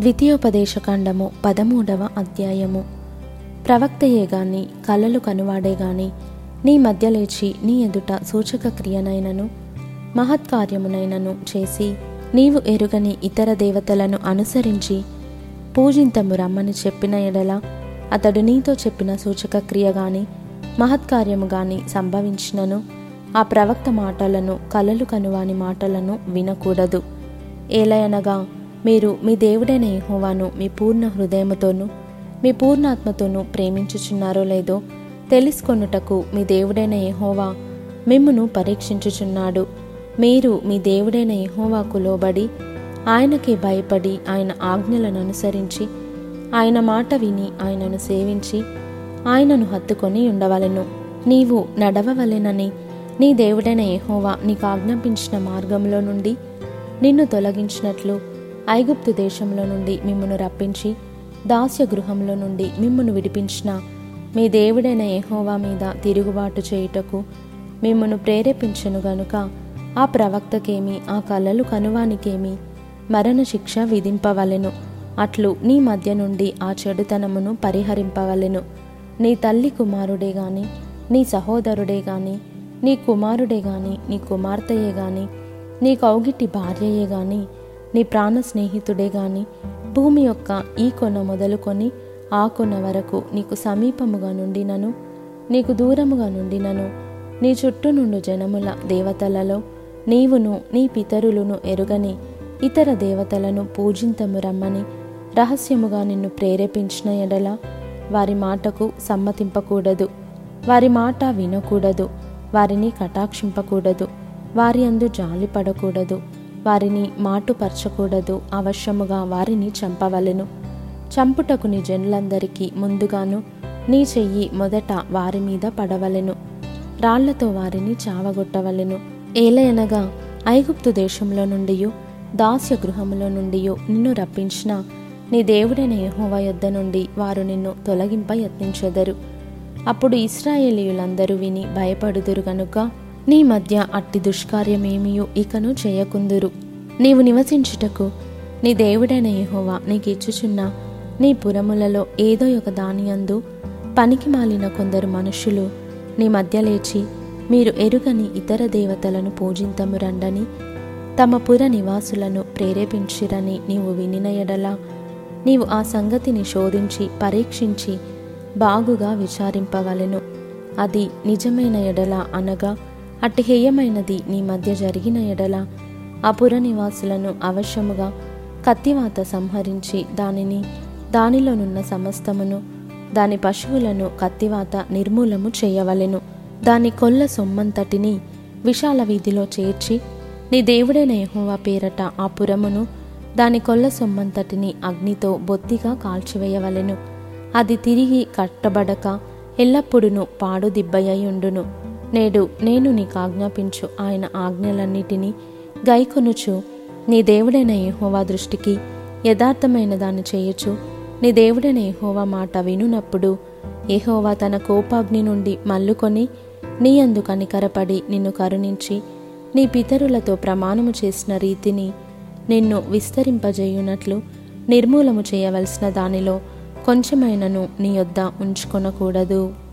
ద్వితీయోపదేశకాండము పదమూడవ అధ్యాయము. ప్రవక్తయే గాని కలలు కనువాడే గాని నీ మధ్య లేచి నీ ఎదుట సూచక క్రియనైనను మహత్కార్యమునైనను చేసి నీవు ఎరుగని ఇతర దేవతలను అనుసరించి పూజింతము రమ్మని చెప్పిన ఎడల అతడు నీతో చెప్పిన సూచక క్రియ గాని మహత్కార్యము గాని సంభవించినను ఆ ప్రవక్త మాటలను కలలు కనువాని మాటలను వినకూడదు. ఏలయనగా మీరు మీ దేవుడైన యహోవాను మీ పూర్ణ హృదయముతోనూ మీ పూర్ణాత్మతోనూ ప్రేమించుచున్నారో లేదో తెలుసుకొనుటకు మీ దేవుడైన యహోవా మిమ్మును పరీక్షించుచున్నాడు. మీరు మీ దేవుడైన యహోవాకు లోబడి ఆయనకి భయపడి ఆయన ఆజ్ఞలను అనుసరించి ఆయన మాట విని ఆయనను సేవించి ఆయనను హత్తుకొని ఉండవలెను. నీవు నడవవలెనని నీ దేవుడైన యహోవా నీకు ఆజ్ఞాపించిన మార్గంలో నుండి నిన్ను తొలగించినట్లు ఐగుప్తు దేశంలో నుండి మిమ్మను రప్పించి దాస్య గృహంలో నుండి మిమ్మను విడిపించిన మీ దేవుడైన యెహోవా మీద తిరుగుబాటు చేయుటకు మిమ్మను ప్రేరేపించను గనుక ఆ ప్రవక్తకేమి ఆ కలలు కనువానికేమి మరణశిక్ష విధింపవలెను. అట్లు నీ మధ్య నుండి ఆ చెడుతనమును పరిహరింపవలెను. నీ తల్లి కుమారుడే గాని నీ సహోదరుడే గాని నీ కుమారుడే గాని నీ కుమార్తెయే గాని నీ కౌగిటి భార్యయే గాని నీ ప్రాణ స్నేహితుడే గాని భూమి యొక్క ఈ కొన మొదలుకొని ఆ కొన వరకు నీకు సమీపముగా నుండినను నీకు దూరముగా నుండినను నీ చుట్టూ నుండు జనముల దేవతలలో నీవును నీ పితరులను ఎరుగని ఇతర దేవతలను పూజింతము రమ్మని రహస్యముగా నిన్ను ప్రేరేపించిన ఎడల వారి మాటకు సమ్మతింపకూడదు. వారి మాట వినకూడదు. వారిని కటాక్షింపకూడదు. వారి అందు జాలిపడకూడదు. వారిని మాటుపరచకూడదు అవశ్యముగా వారిని చంపవలెను. చంపుటకు నీ జనులందరికీ ముందుగాను నీ చెయ్యి మొదట వారి మీద పడవలెను. రాళ్ళతో వారిని చావగొట్టవలెను. ఏలయనగా ఐగుప్తు దేశంలో నుండి దాస్య గృహములో నుండి నిన్ను రప్పించిన నీ దేవుడైన యెహోవా యొద్ద నుండి వారు నిన్ను తొలగింప యత్నించెదరు. అప్పుడు ఇస్రాయేలీయులందరూ విని భయపడుదురు గనుక నీ మధ్య అట్టి దుష్కార్యమేమియు ఇకను చేయకుందురు. నీవు నివసించుటకు నీ దేవుడైన యహోవా నీకిచ్చుచున్న నీ పురములలో ఏదో ఒక దానియందు పనికి మాలిన కొందరు మనుషులు నీ మధ్య లేచి మీరు ఎరుగని ఇతర దేవతలను పూజింతము రండని తమ పుర నివాసులను ప్రేరేపించిరని నీవు వినిన ఎడల నీవు ఆ సంగతిని శోధించి పరీక్షించి బాగుగా విచారింపవలెను. అది నిజమైన ఎడల అనగా అట్టి హేయమైనది నీ మధ్య జరిగిన ఎడల. ఆ పుర నివాసులను అవశ్యముగా కత్తివాత సంహరించి దానిని దానిలోనున్న సమస్తమును దాని పశువులను కత్తివాత నిర్మూలము చేయవలెను. దాని కొల్ల సొమ్మంతటిని విశాల వీధిలో చేర్చి నీ దేవుడైన యహోవా పేరట ఆ పురమును దాని కొల్ల సొమ్మంతటిని అగ్నితో బొత్తిగా కాల్చివేయవలెను. అది తిరిగి కట్టబడక ఎల్లప్పుడూ పాడు దిబ్బయ్యుండును నేడు నేను నీకు ఆజ్ఞాపించు. ఆయన ఆజ్ఞలన్నిటినీ గైకొనుచు. నీ దేవుడైన యహోవా దృష్టికి యథార్థమైన దాన్ని చేయొచ్చు నీ దేవుడైన యహోవా మాట వినునప్పుడు యహోవా తన కోపాగ్ని నుండి మల్లుకొని నీ అందు కనికరపడి నిన్ను కరుణించి నీ పితరులతో ప్రమాణము చేసిన రీతిని నిన్ను విస్తరింపజేయునట్లు నిర్మూలము చేయవలసిన దానిలో కొంచెమైనను నీ యొద్ద ఉంచుకొనకూడదు.